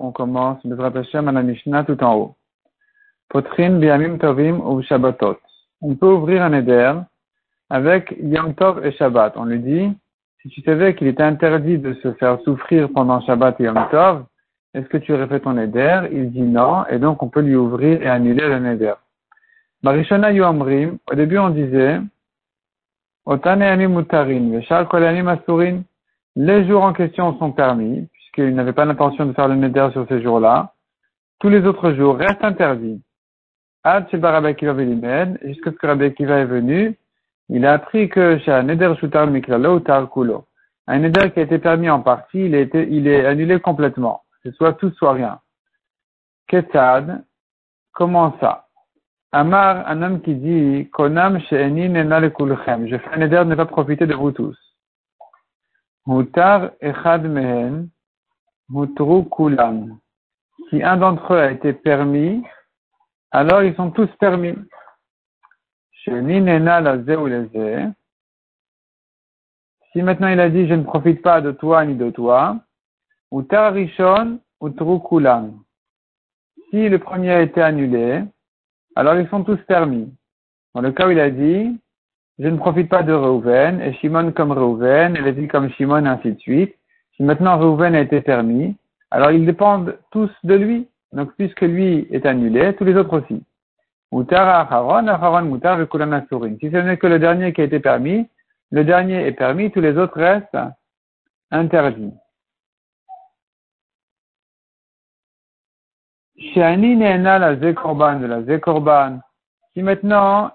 on commence à la Mishnah tout en haut. Potrin Biamim Tovim ou Shabbatot. On peut ouvrir un Neder avec Yom Tov et Shabbat. On lui dit, si tu savais qu'il était interdit de se faire souffrir pendant Shabbat et Yom Tov, est-ce que tu aurais fait ton Neder Il dit non, et donc on peut lui ouvrir et annuler le Neder. Barishona Yomrim, au début on disait, Otane Mutarin, Veshal Kolanim Asurin, les jours en question sont permis, puisqu'il n'avait pas l'intention de faire le neder sur ces jours-là. Tous les autres jours restent interdits. Ad Akiva jusqu'à ce que Rabbi est venu, il a appris que chez un neder shutar miklalo ou kulo. Un neder qui a été permis en partie, il, est, annulé complètement. Que soit tout, soit rien. Ketad, comment ça? Amar, un homme qui dit, Konam nena Je fais un neder de ne pas profiter de vous tous. Mutar echad mehen. Si un d'entre eux a été permis, alors ils sont tous permis. Si maintenant il a dit je ne profite pas de toi ni de toi, mutar rishon, utru kulam. Si le premier a été annulé, alors ils sont tous permis. Dans le cas où il a dit, je ne profite pas de Reuven, et Shimon comme Reuven, et Lévi comme Shimon, ainsi de suite. Si maintenant Reuven a été permis, alors ils dépendent tous de lui. Donc puisque lui est annulé, tous les autres aussi. Mutar Acharon, Acharon Mutar Si ce n'est que le dernier qui a été permis, le dernier est permis, tous les autres restent interdits. Shani Neena la Zekorban de la Zekorban. Si maintenant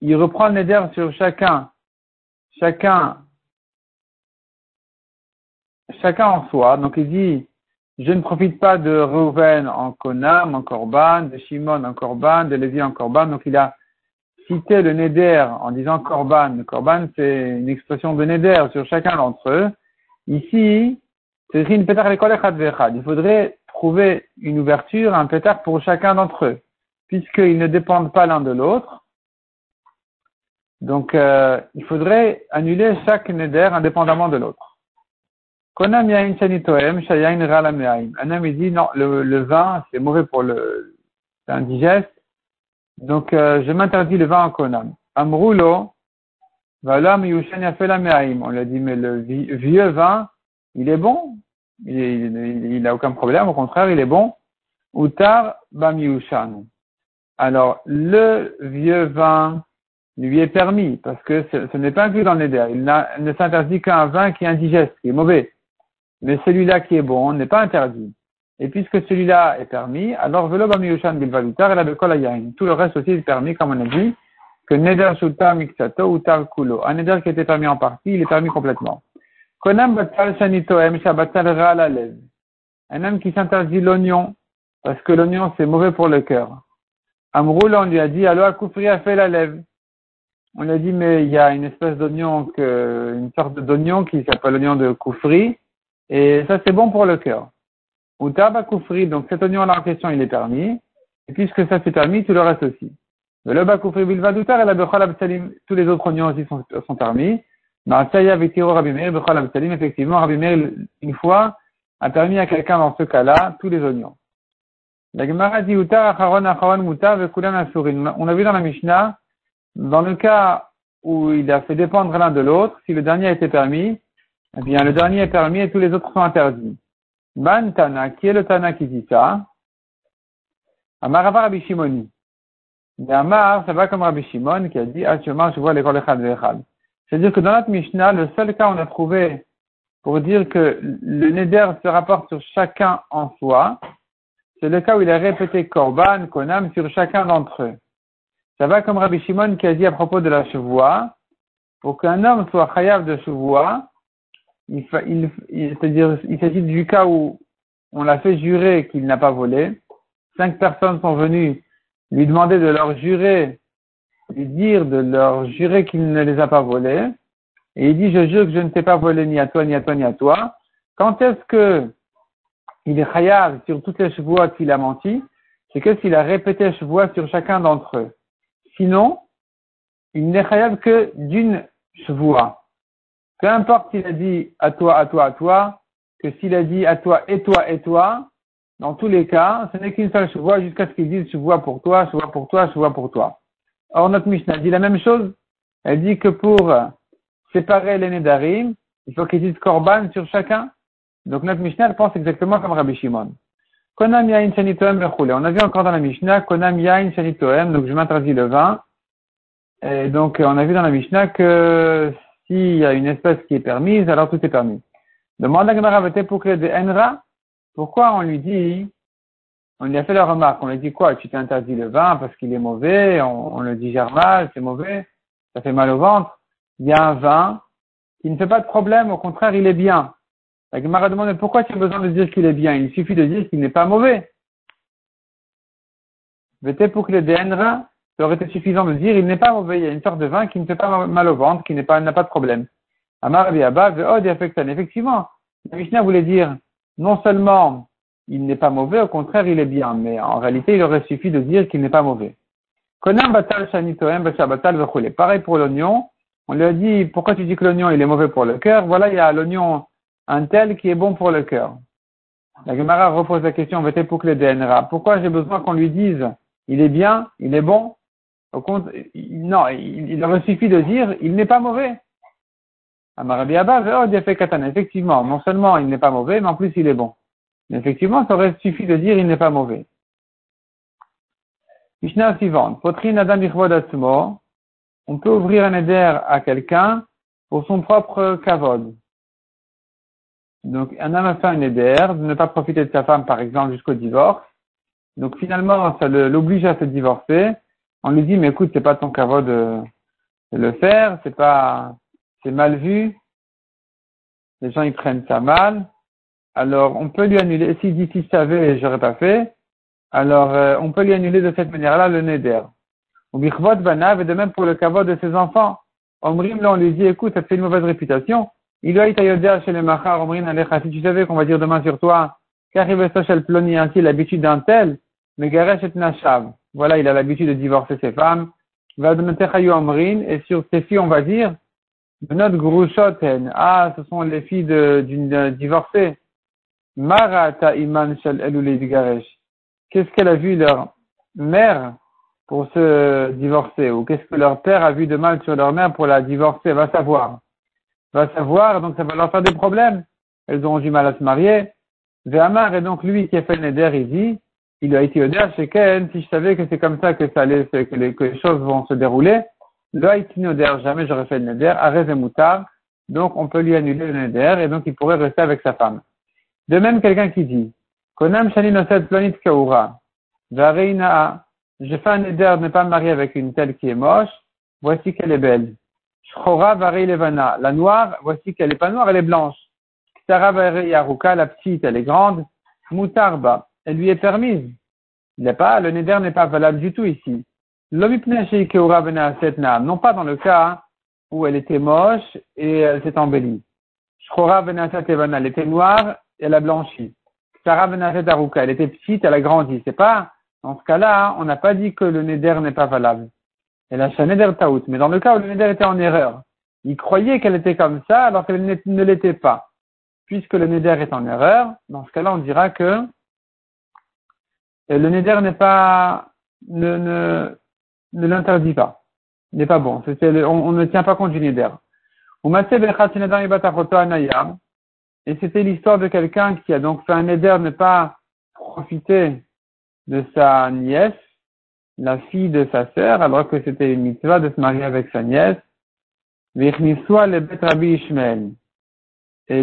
il reprend le neder sur chacun, chacun, chacun en soi. Donc il dit, je ne profite pas de Reuven en Konam, en Korban, de Shimon en Korban, de Lévi en Korban. Donc il a cité le neder en disant Korban. Korban, c'est une expression de neder sur chacun d'entre eux. Ici, c'est une Il faudrait trouver une ouverture, un pétard pour chacun d'entre eux, puisqu'ils ne dépendent pas l'un de l'autre. Donc, euh, il faudrait annuler chaque neder indépendamment de l'autre. Konam yain chanitoem, shayain ralameaim. Un homme, il dit, non, le, le vin, c'est mauvais pour le, c'est indigeste. Donc, euh, je m'interdis le vin en konam. Amroulo, valam yushan yafelameaim. On lui a dit, mais le vieux vin, il est bon. Il, il, il, a aucun problème. Au contraire, il est bon. Utar bam yushan. Alors, le vieux vin, lui est permis, parce que ce, n'est pas inclus dans l'éder. Il, il ne s'interdit qu'un vin qui est indigeste, qui est mauvais. Mais celui-là qui est bon n'est pas interdit. Et puisque celui-là est permis, alors velo bamiyushan bilvalutar et la Tout le reste aussi est permis, comme on a dit, que neder shuta mixato ou kulo. Un neder qui était permis en partie, il est permis complètement. Konam batal shanitoem shabatal. Un homme qui s'interdit l'oignon, parce que l'oignon c'est mauvais pour le cœur. Amroul, on lui a dit, alors Koufri a fait la lèvre on a dit, mais il y a une espèce d'oignon, une sorte d'oignon qui s'appelle l'oignon de koufri, et ça c'est bon pour le cœur. Ou tabac koufri, donc cet oignon-là en question, il est permis, et puisque ça c'est permis, tout le reste aussi. Le bas koufri bilvadoutar et la bechol absalim, tous les autres oignons aussi sont, sont permis. Marsaya vitiro Rabbi Meir, bechol absalim, effectivement, Rabbi Meir, une fois, a permis à quelqu'un dans ce cas-là, tous les oignons. La Gemara dit, utar acharon acharon mutar On a vu dans la Mishnah, dans le cas où il a fait dépendre l'un de l'autre, si le dernier a été permis, eh bien le dernier est permis et tous les autres sont interdits. Ban Tana, qui est le Tana qui dit ça? Amar Rabbi Shimoni. Amar, ça va comme Rabbi Shimon qui a dit, actuellement je vois l'école Echad. C'est-à-dire que dans notre Mishnah, le seul cas où on a trouvé pour dire que le Neder se rapporte sur chacun en soi, c'est le cas où il a répété Korban, Konam sur chacun d'entre eux. Ça va comme Rabbi Shimon qui a dit à propos de la chevoie, pour qu'un homme soit chayav de chevoie, il, c'est-à-dire, il s'agit du cas où on l'a fait jurer qu'il n'a pas volé. Cinq personnes sont venues lui demander de leur jurer, lui dire de leur jurer qu'il ne les a pas volés. Et il dit, je jure que je ne t'ai pas volé ni à toi, ni à toi, ni à toi. Quand est-ce que il est chayav sur toutes les chevoies qu'il a menti? C'est que s'il a répété chevoie sur chacun d'entre eux. Sinon, il n'est khayab que d'une chevoua. Peu importe s'il a dit à toi, à toi, à toi, que s'il a dit à toi, et toi, et toi, dans tous les cas, ce n'est qu'une seule chevoie jusqu'à ce qu'il dise chevoie pour toi, chevoie pour toi, chevoie pour toi. Or, notre Mishnah dit la même chose. Elle dit que pour séparer les Nedarim, il faut qu'ils disent Korban sur chacun. Donc, notre Mishnah pense exactement comme Rabbi Shimon. Konam yain shanitoem On a vu encore dans la Mishnah, Konam yain shanitoem, donc je m'interdis le vin. Et donc, on a vu dans la Mishnah que s'il y a une espèce qui est permise, alors tout est permis. Demande à Gemara de Enra, pourquoi on lui dit, on lui a fait la remarque, on lui dit quoi, tu t'interdis le vin parce qu'il est mauvais, on, le digère mal, c'est mauvais, ça fait mal au ventre. Il y a un vin qui ne fait pas de problème, au contraire, il est bien. La Gemara demande pourquoi tu as besoin de dire qu'il est bien, il suffit de dire qu'il n'est pas mauvais. Vete pour que le DNRA, ça aurait été suffisant de dire il n'est pas mauvais, il y a une sorte de vin qui ne fait pas mal au ventre, qui n'a pas, pas de problème. Amar Effectivement, la Mishnah voulait dire non seulement il n'est pas mauvais, au contraire, il est bien. Mais en réalité, il aurait suffi de dire qu'il n'est pas mauvais. Pareil pour l'oignon. On lui a dit, pourquoi tu dis que l'oignon, il est mauvais pour le cœur? Voilà, il y a l'oignon, un tel qui est bon pour le cœur. La Gemara repose la question. Pourquoi j'ai besoin qu'on lui dise, il est bien, il est bon? Au non, il, aurait suffi de dire, il n'est pas mauvais. Effectivement, non seulement il n'est pas mauvais, mais en plus il est bon. Mais effectivement, ça aurait suffi de dire il n'est pas mauvais. Mishnah suivante. On peut ouvrir un éder à quelqu'un pour son propre kavod. Donc, un homme a fait un éder de ne pas profiter de sa femme, par exemple, jusqu'au divorce. Donc, finalement, ça l'oblige à se divorcer. On lui dit, mais écoute, c'est pas ton kavod de, de le faire, c'est pas, c'est mal vu, les gens ils prennent ça mal, alors on peut lui annuler, s'il dit si je savais, j'aurais pas fait, alors euh, on peut lui annuler de cette manière-là le neder. Ou bichvot banav, et de même pour le kavod de ses enfants. Omrim, là on lui dit, écoute, ça fait une mauvaise réputation. Si tu savais qu'on va dire demain sur toi, ploni ainsi l'habitude d'un tel. Voilà, il a l'habitude de divorcer ses femmes. Et sur ses filles, on va dire, ah, ce sont les filles d'une divorcée. Marata Iman Shal Qu'est-ce qu'elle a vu leur mère pour se divorcer? Ou qu'est-ce que leur père a vu de mal sur leur mère pour la divorcer? Va savoir. Va savoir, donc ça va leur faire des problèmes. Elles auront du mal à se marier. Véamar est donc lui qui a fait le neder, il dit, il a été honnête chez Ken, si je savais que c'est comme ça que ça allait, que les, que les choses vont se dérouler, Lo jamais j'aurais fait le neder, arrêt moutar, donc on peut lui annuler le neder et donc il pourrait rester avec sa femme. De même, quelqu'un qui dit, Konam shani noset plonit kaura, je fais un neder de ne pas me marier avec une telle qui est moche, voici qu'elle est belle. Shchora varei levana, la noire, voici qu'elle est pas noire, elle est blanche. Ktara varei yaruka, la petite, elle est grande. Moutarba, elle lui est permise. Il n'est pas, le neder n'est pas valable du tout ici. Non pas dans le cas où elle était moche et elle s'est embellie. Elle était noire et elle a blanchi. Elle était petite, elle a grandi. C'est pas, dans ce cas-là, on n'a pas dit que le neder n'est pas valable. Elle a neder taout. Mais dans le cas où le neder était en erreur, il croyait qu'elle était comme ça alors qu'elle ne l'était pas. Puisque le neder est en erreur, dans ce cas-là, on dira que le neder n'est pas, ne, ne, l'interdit pas. N'est pas bon. on, on, ne tient pas compte du neder. Et c'était l'histoire de quelqu'un qui a donc fait un neder ne pas profiter de sa nièce, la fille de sa sœur, alors que c'était une mitzvah de se marier avec sa nièce. Et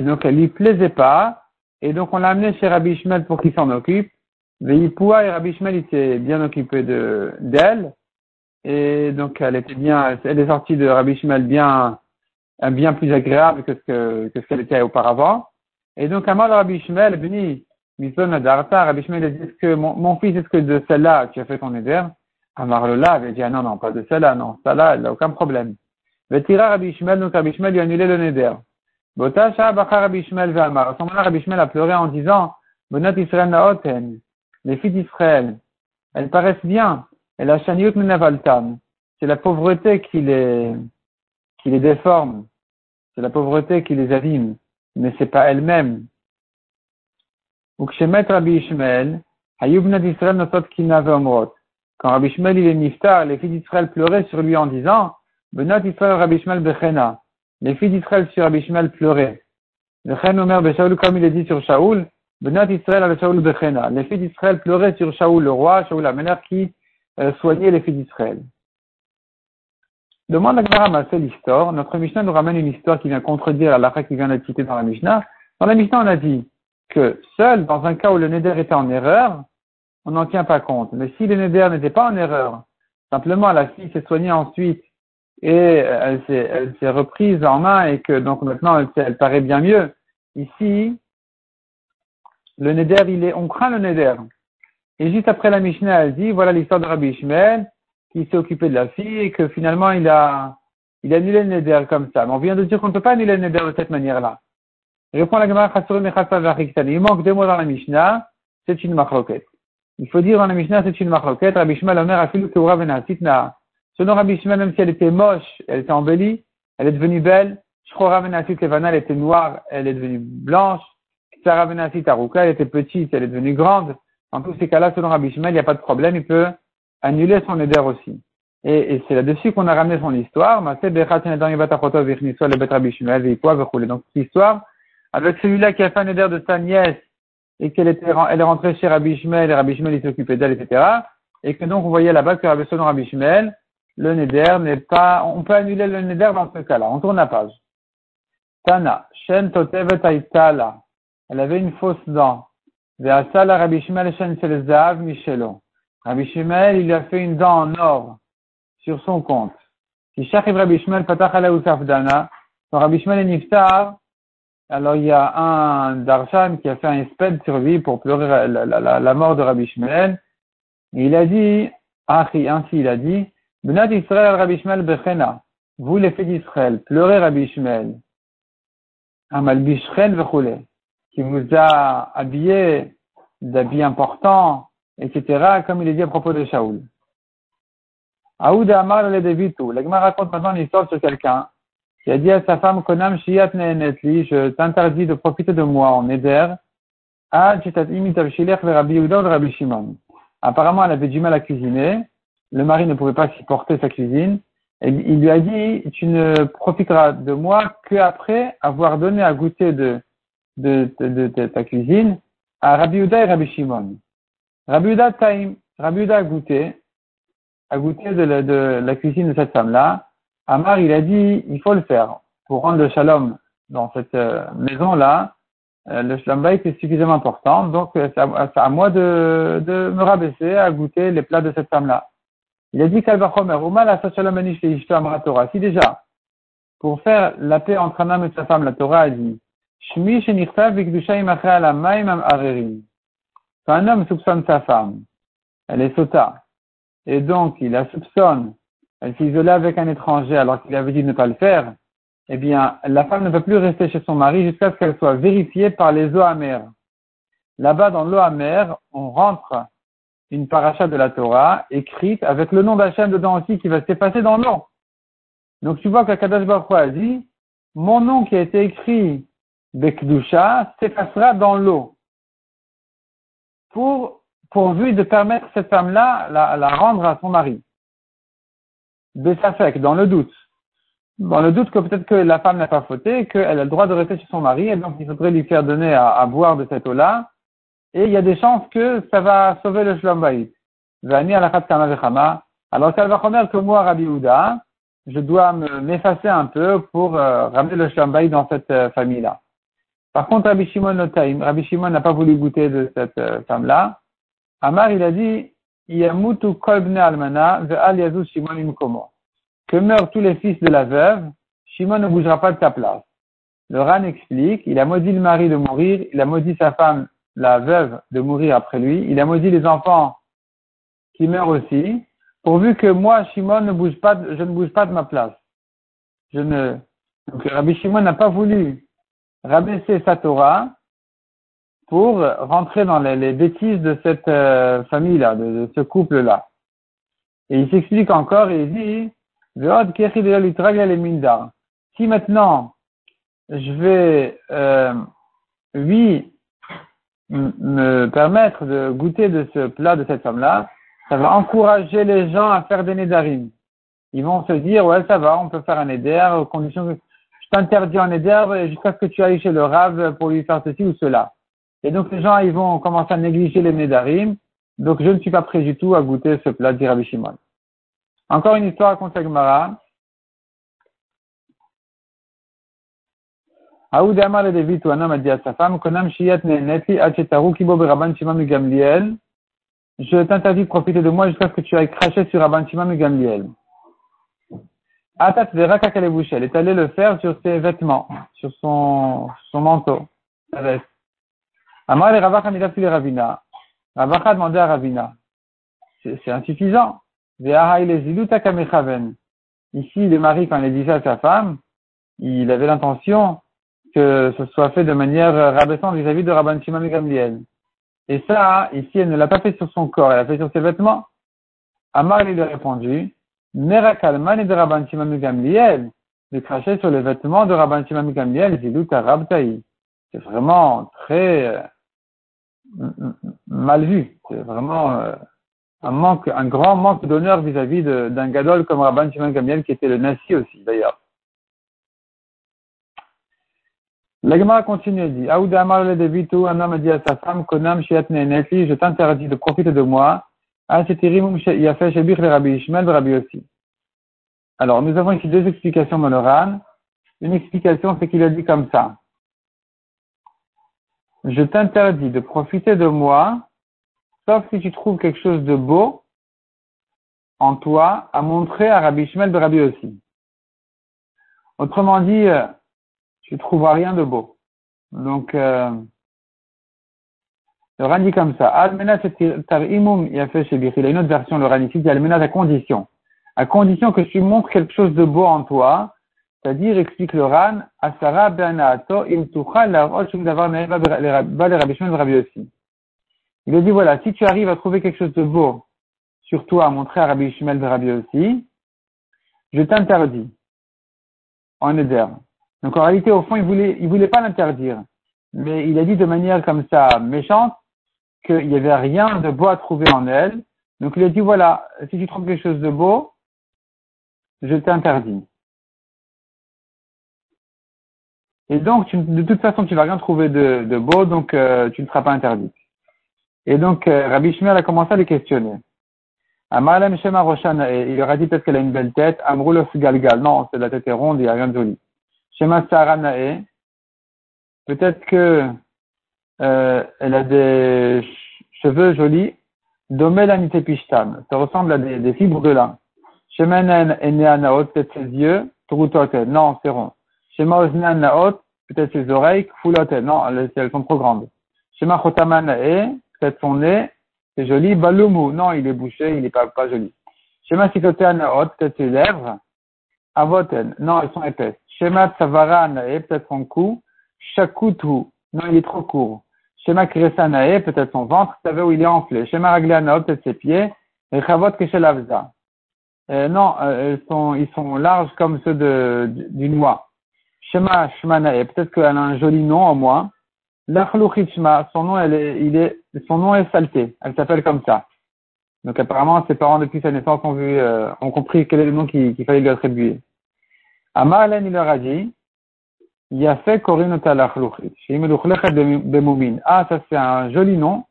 donc elle lui plaisait pas, et donc on l'a amené chez Rabbi Ishmael pour qu'il s'en occupe. et Rabbi Ishmael il s'est bien occupé de d'elle, et donc, elle était bien, elle est sortie de Rabbi Shmuel bien, bien plus agréable que ce que, que ce qu'elle était auparavant. Et donc, Amal Rabbi Shmuel est venu, Darta, Rabbi Shmuel a dit, que mon, mon fils, est-ce que de celle-là, tu as fait ton éder? Amar Lola avait dit, ah non, non, pas de celle-là, non, celle-là, elle n'a aucun problème. Vetira Rabbi Shmuel, donc Rabbi Shmuel lui a annulé le neder. Botasha Bacha Rabbi Shmuel Ve'amar. À ce moment-là, Rabbi Shmuel a pleuré en disant, Bonat Israël Naoten, les filles d'Israël, elles paraissent bien, et la chaniut menavaltam, c'est la pauvreté qui les, qui les déforme. C'est la pauvreté qui les abîme. Mais c'est pas elle-même que Rabbi Ishmael, Hayubnat Israël notot kinave omrot. Quand Rabbi Ishmael il est niftar, les filles d'Israël pleuraient sur lui en disant, Benot Israël Rabbi Ishmael bechena. Les filles d'Israël sur Rabbi Ishmael pleuraient. Le chen omer Shaul comme il est dit sur Shaul, Benot Israël al Shaul bechena. Les filles d'Israël pleuraient sur Shaul le roi, Shaul la mère qui euh, soignait les filles d'Israël. Demande à Gemara c'est l'histoire. Notre Mishnah nous ramène une histoire qui vient contredire la qui vient d'être citée dans la Mishnah. Dans la Mishnah, on a dit que seul dans un cas où le neder était en erreur, on n'en tient pas compte. Mais si le neder n'était pas en erreur, simplement la fille s'est soignée ensuite et elle s'est, reprise en main et que donc maintenant elle, elle, paraît bien mieux. Ici, le neder, il est, on craint le neder. Et juste après la Mishnah, elle dit, voilà l'histoire de Rabbi Ishmael, qui s'est occupé de la fille et que finalement il a, il a annulé le neder comme ça. Mais on vient de dire qu'on ne peut pas annuler le neder de cette manière-là. La Gemara Il manque deux mots dans la Mishnah, c'est une machloket. Il faut dire dans la Mishnah, c'est une machloket. Rabbi Shmuel Omer a fait le Venasitna. Selon Rabbi Shmuel, même si elle était moche, elle était embellie, elle est devenue belle. Shchora Venasit Levana, elle était noire, elle est devenue blanche. Sarah Venasit Aruka, elle était petite, elle est devenue grande. En tous ces cas-là, selon Rabbi Shmuel, il n'y a pas de problème, il peut annuler son éder aussi. Et, et c'est là-dessus qu'on a ramené son histoire. Donc, l'histoire, avec celui-là qui a fait un éder de sa nièce et qu'elle était, elle est rentrée chez Rabbi Shmuel et Rabbi Shmuel il s'occupait d'elle, etc. Et que donc on voyait là-bas que Rabbi selon Rabbi Shmuel, le neder n'est pas, on peut annuler le neder dans ce cas-là. On tourne la page. Tana, Shen Totevet Aitala. Elle avait une fausse dent. Ve'asala Rabbi Shmuel Shen Selzav Michelo. Rabbi Shmuel, il a fait une dent en or sur son compte. Si Rabbi Shmuel Patach Safdana, quand Rabbi Shmuel est niftar, alors il y a un darshan qui a fait un espède sur lui pour pleurer la, la, la, mort de Rabbi Shmuel. il a dit, ainsi il a dit, Israël Rabbi Shmuel Bechena, vous les fils d'Israël, pleurez Rabbi Shmuel. Amal Bishren Vechule, qui vous a habillé d'habits importants, etc., comme il est dit à propos de Shaoul. Aouda Amar le Devitu. L'Agma raconte maintenant une histoire sur quelqu'un qui a dit à sa femme, Konam Shiat Netli, je t'interdis de profiter de moi en Eder, Rabbi Shimon. Apparemment, elle avait du mal à cuisiner. Le mari ne pouvait pas supporter sa cuisine. Il lui a dit, tu ne profiteras de moi qu'après avoir donné à goûter de, ta cuisine à Rabbi Uda et Rabbi Shimon. Rabbi Uda, Rabbi Uda a goûté, a goûté la, de la cuisine de cette femme-là. Amar, il a dit, il faut le faire pour rendre le shalom dans cette euh, maison-là. Euh, le shalom est suffisamment important, donc euh, c'est à, moi de, de me rabaisser à goûter les plats de cette femme-là. Il a dit. Si déjà, pour faire la paix entre un homme et sa femme, la Torah a dit, Quand un homme soupçonne sa femme, elle est sota, et donc il la soupçonne elle s'est isolée avec un étranger alors qu'il avait dit de ne pas le faire, eh bien, la femme ne peut plus rester chez son mari jusqu'à ce qu'elle soit vérifiée par les eaux amères. Là-bas, dans l'eau amère, on rentre une paracha de la Torah écrite avec le nom d'Hachem dedans aussi qui va s'effacer dans l'eau. Donc tu vois qu'Akadash Baruch a dit, mon nom qui a été écrit Bekdusha s'effacera dans l'eau. Pour, pourvu de permettre cette femme-là la, la rendre à son mari. Bessafek, dans le doute. Dans le doute que peut-être que la femme n'a pas fauté, qu'elle a le droit de rester chez son mari, et donc il faudrait lui faire donner à, boire de cette eau-là, et il y a des chances que ça va sauver le shlom baït. Alors ça va remettre que moi, Rabbi Houda, je dois m'effacer un peu pour euh, ramener le shlom dans cette euh, famille-là. Par contre, Rabbi Shimon Rabbi Shimon n'a pas voulu goûter de cette euh, femme-là. Amar, il a dit, Que meurent tous les fils de la veuve, Shimon ne bougera pas de sa place. Le Ran explique, il a maudit le mari de mourir, il a maudit sa femme, la veuve, de mourir après lui, il a maudit les enfants qui meurent aussi, pourvu que moi, Shimon, ne bouge pas, je ne bouge pas de ma place. Je ne, donc Rabbi Shimon n'a pas voulu rabaisser sa Torah, pour rentrer dans les, bêtises de cette euh, famille-là, de, ce couple-là. Et il s'explique encore et il dit, si maintenant je vais, euh, oui, me permettre de goûter de ce plat de cette femme-là, ça va encourager les gens à faire des nédarim. Ils vont se dire, ouais, ça va, on peut faire un néder, aux que je t'interdis un néder jusqu'à ce que tu ailles chez le rave pour lui faire ceci ou cela. Et donc, les gens, ils vont commencer à négliger les nédarim. Donc, je ne suis pas prêt du tout à goûter ce plat, dit Rabbi Shimon. Encore une histoire contre Gemara. Aoud Amar le David ou un homme a dit à sa femme, Konam Shiyat Achetaru Rabban Shimon Gamliel. Je t'interdis de profiter de moi jusqu'à ce que tu ailles cracher sur Rabban Shimon Gamliel. Atat verra Elle est allée le faire sur ses vêtements, sur son, son manteau, sa veste. Amar le Ravach Amidafi le Ravina. Ravach a demandé à Ravina. C'est insuffisant. Ici, le mari, quand il disait à sa femme, il avait l'intention que ce soit fait de manière rabaissante vis-à-vis de Rabban Shimon et Gamliel. Et ça, ici, elle ne l'a pas fait sur son corps, elle l'a fait sur ses vêtements. Amar lui a répondu, Merakalman et de Rabban Shimon Gamliel, de cracher sur les vêtements de Rabban Shimon Gamliel, C'est vraiment très euh, mal vu. C'est vraiment euh, un manque, un grand manque d'honneur vis-à-vis d'un gadol comme Rabban Shimon Gamliel qui était le Nassi aussi, d'ailleurs. L'Agma continue et dit, Aouda Amar le Devitu, un homme a dit à sa femme, Konam Shiat Nenetli, je t'interdis de profiter de moi, ah. Alors, nous avons ici deux explications dans le Ran. Une explication, c'est qu'il a dit comme ça. Je t'interdis de profiter de moi, sauf si tu trouves quelque chose de beau en toi à montrer à Rabbi Ishmael de Rabbi aussi. Autrement dit, euh, tu trouveras rien de beau. Donc, euh, le Ran dit comme ça. Almenat tarimum il a chez Il a une autre version, le Ran ici dit Almenat à condition. À condition que tu montres quelque chose de beau en toi, c'est-à-dire, explique le Ran, Asara be'anaato im la shum davar aussi. Il a dit voilà, si tu arrives à trouver quelque chose de beau sur toi à montrer à Rabbi Shimel de Rabbi aussi, je t'interdis en éder. Donc en réalité, au fond, il voulait, voulait pas l'interdire. Mais il a dit de manière comme ça méchante qu'il n'y avait rien de beau à trouver en elle. Donc il a dit voilà, si tu trouves quelque chose de beau, je t'interdis. Et donc, de toute façon, tu vas rien trouver de, beau, donc euh, tu ne seras pas interdit. Et donc, euh, Rabbi Shmuel a commencé à les questionner. Amalem Shema Roshan, il leur a dit peut-être qu'elle a une belle tête. Amroulos Galgal, non, c'est la tête est ronde, il n'y a rien de joli. Shema Saranae, peut-être que euh, elle a des cheveux jolis. Domel Pishtam, ça ressemble à des, fibres de lin. Shemenen Eneanaot, peut-être ses yeux. Trutotel, non, c'est rond. Shema Oznan Naot, peut-être ses oreilles. Kfulotel, non, elles, sont trop grandes. Shema Chotamanae, peut-être son nez. C'est joli. Balumu, non, il est bouché, il n'est pas, pas joli. Shema Sikotean Naot, peut-être ses lèvres. Avoten, non, elles sont épaisses. Shema Tsavara peut-être son cou. Shakutu, non, il est trop court. Shema Kresanae, peut-être son ventre. Savez où il est enflé. Shema Ragliana, peut-être ses pieds. Chavot Keshelavza. Euh, non, euh, ils, sont, ils sont larges comme ceux de, du noix. Shema Shmanae, peut-être qu'elle a un joli nom au moins. L'Achluchishma, son nom, est, il son nom est salté. Elle s'appelle comme ça. Donc apparemment, ses parents depuis sa naissance ont euh, compris quel est le nom qu'il fallait lui attribuer. Amar il leur a dit, il a fait Ah, ça c'est un joli nom.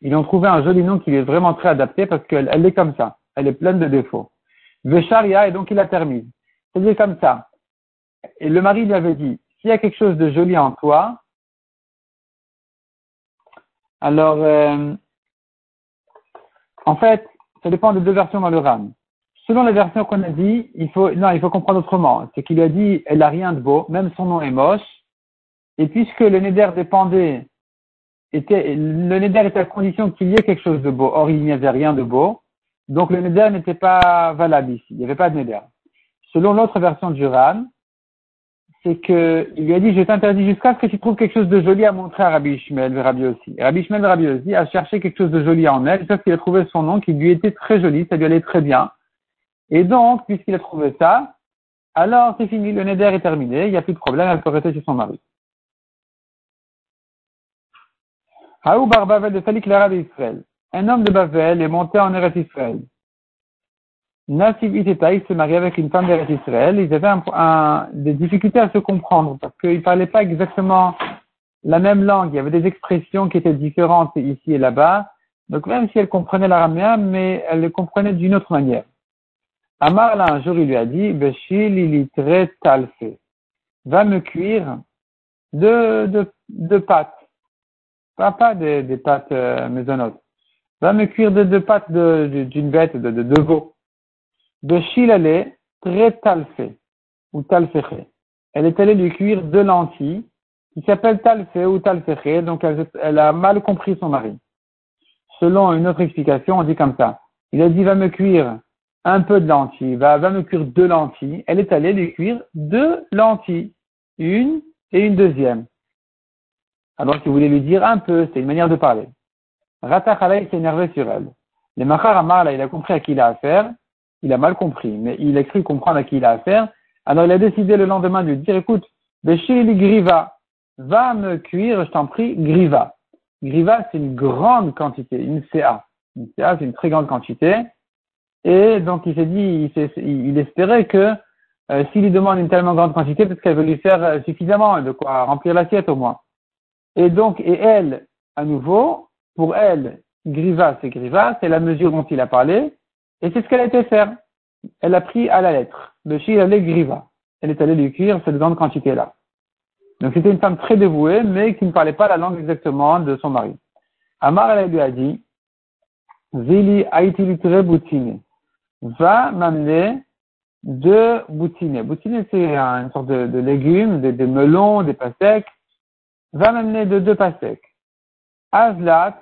Ils ont trouvé un joli nom qui est vraiment très adapté parce qu'elle elle est comme ça. Elle est pleine de défauts. Vesharia, et donc il a terminé. C'est-à-dire comme ça. Et le mari lui avait dit, s'il y a quelque chose de joli en toi, alors, euh, en fait, ça dépend de deux versions dans le RAM. Selon la version qu'on a dit, il faut, non, il faut comprendre autrement. C'est qu'il a dit, elle a rien de beau, même son nom est moche. Et puisque le Neder dépendait, était, le Neder était à condition qu'il y ait quelque chose de beau. Or, il n'y avait rien de beau. Donc, le Neder n'était pas valable ici. Il n'y avait pas de Neder. Selon l'autre version du Ran, c'est que, il lui a dit, je t'interdis jusqu'à ce que tu trouves quelque chose de joli à montrer à Rabbi Ishmael, Rabbi aussi. Rabbi Ishmael, Rabbi aussi a cherché quelque chose de joli en elle, sauf qu'il a trouvé son nom qui lui était très joli, ça lui allait très bien. Et donc, puisqu'il a trouvé ça, alors c'est fini, le neder est terminé, il n'y a plus de problème, elle peut rester chez son mari. Haou bar Bavel de Salik d'Israël. Un homme de Bavel est monté en Eretz Israël. Nassib Itetaï s'est marié avec une femme d'Eretz Israël. Ils avaient des difficultés à se comprendre parce qu'ils ne parlaient pas exactement la même langue. Il y avait des expressions qui étaient différentes ici et là-bas. Donc même si elle comprenait l'araméen, mais elle le comprenait d'une autre manière. Amar, là, un jour, il lui a dit, Beshil très talfe. Va me cuire deux, deux, pâtes. Pas, pas des, pâtes euh, maisonnantes. Va me cuire deux, deux pâtes d'une bête, de veau. Beshil, elle est très. Ou talfeche. Elle est allée lui cuire deux lentilles qui s'appelle talfe ou talfeche. Donc elle, a mal compris son mari. Selon une autre explication, on dit comme ça. Il a dit, va me cuire un peu de lentilles, va, me cuire deux lentilles. Elle est allée lui cuire deux lentilles, une et une deuxième. Alors qu'il voulait lui dire un peu, c'est une manière de parler. Ratachala, s'est énervé sur elle. Le Machar Amar, là, il a compris à qui il a affaire. Il a mal compris, mais il a cru comprendre à qui il a affaire. Alors il a décidé le lendemain de lui dire, écoute, Beshili Griva, va me cuire, je t'en prie, Griva. Griva, c'est une grande quantité, une CA. Une CA, c'est une très grande quantité. Et donc, il s'est dit, il, espérait que euh, s'il lui demande une tellement grande quantité, peut-être qu'elle veut lui faire euh, suffisamment, de quoi remplir l'assiette au moins. Et donc, et elle, à nouveau, pour elle, griva, c'est griva, c'est la mesure dont il a parlé, et c'est ce qu'elle a été faire. Elle a pris à la lettre. Le il allait griva. Elle est allée lui cuire cette grande quantité-là. Donc c'était une femme très dévouée, mais qui ne parlait pas la langue exactement de son mari. Amar, elle lui a dit, Vili aitilitre boutine va m'amener deux boutines. Boutines, c'est une sorte de, légumes, des, melons, des pastèques. Va m'amener de deux pastèques. Azlat,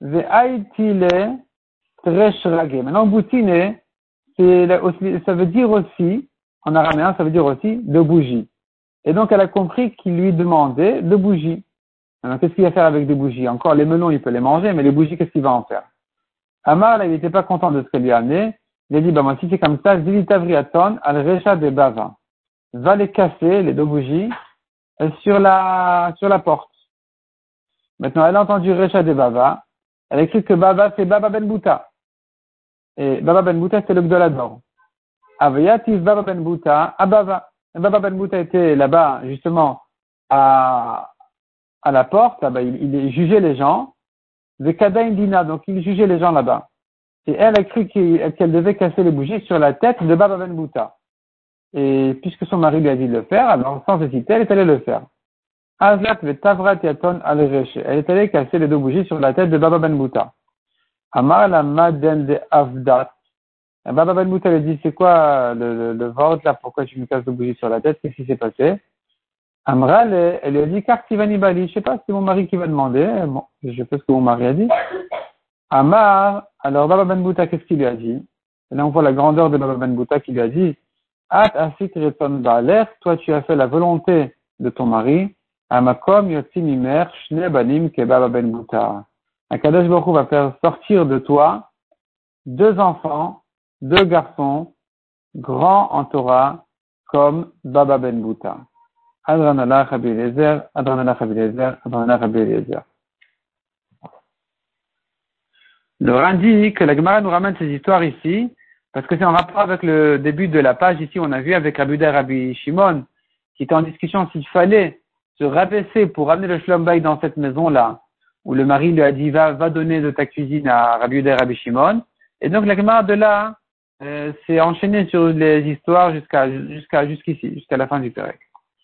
ve'aitile treshrage. Maintenant, boutine, ça veut dire aussi, en araméen, ça veut dire aussi de bougies. Et donc, elle a compris qu'il lui demandait de bougies. Alors, qu'est-ce qu'il va faire avec des bougies? Encore, les melons, il peut les manger, mais les bougies, qu'est-ce qu'il va en faire? Amar, il n'était pas content de ce qu'elle lui a amené. Il a dit, bah, moi, si c'est comme ça, Zilitavriaton al Recha de Bava. Va les casser, les deux bougies, euh, sur la, sur la porte. Maintenant, elle a entendu Recha de Bava. Elle a écrit que Bava, c'est Baba Ben Bouta. Et Baba Ben Bouta, c'est le Gdolador. Avayatif Baba Ben Bouta, à Baba. Ben Bouta était là-bas, justement, à, à la porte, là-bas, il, jugeait les gens. Vekada Indina, donc il jugeait les gens là-bas. Et elle a cru qu'elle devait casser les bougies sur la tête de Baba Ben Bouta. Et puisque son mari lui a dit de le faire, alors sans hésiter, elle est allée le faire. Azlat Tavrat Yaton al Elle est allée casser les deux bougies sur la tête de Baba Ben Bouta. Amar la Maden de Avdat. Baba Ben Bouta lui dit, c'est quoi le, le, le là, pourquoi tu me casses deux bougies sur la tête, qu'est-ce qui s'est passé? Amral, elle lui a dit, Kartivani Bali, je sais pas, c'est mon mari qui va demander. Bon, je sais pas ce que mon mari a dit. Amar, alors Baba Ben Bouta, qu'est-ce qu'il lui a dit? Et là, on voit la grandeur de Baba Ben Bouta qui lui a dit, At asit toi tu as fait la volonté de ton mari, Amakom yotzim imer shne banim ke Baba Ben Bouta. Akadosh Baruch va faire sortir de toi deux enfants, deux garçons, grands en Torah, comme Baba Ben Bouta. Adranallah Rabbi Eliezer, Adranallah Rabbi Eliezer, Adranallah Rabbi Eliezer. Le Rhin dit que la Gemara nous ramène ces histoires ici, parce que c'est en rapport avec le début de la page ici, on a vu avec Rabbi Rabbi Shimon, qui était en discussion s'il fallait se rabaisser pour amener le Shlom dans cette maison-là, où le mari lui a dit va, va donner de ta cuisine à Rabbi Rabbi Shimon. Et donc la Gemara de là euh, s'est enchaînée sur les histoires jusqu'à jusqu'à jusqu'ici, jusqu'à la fin du Pérec.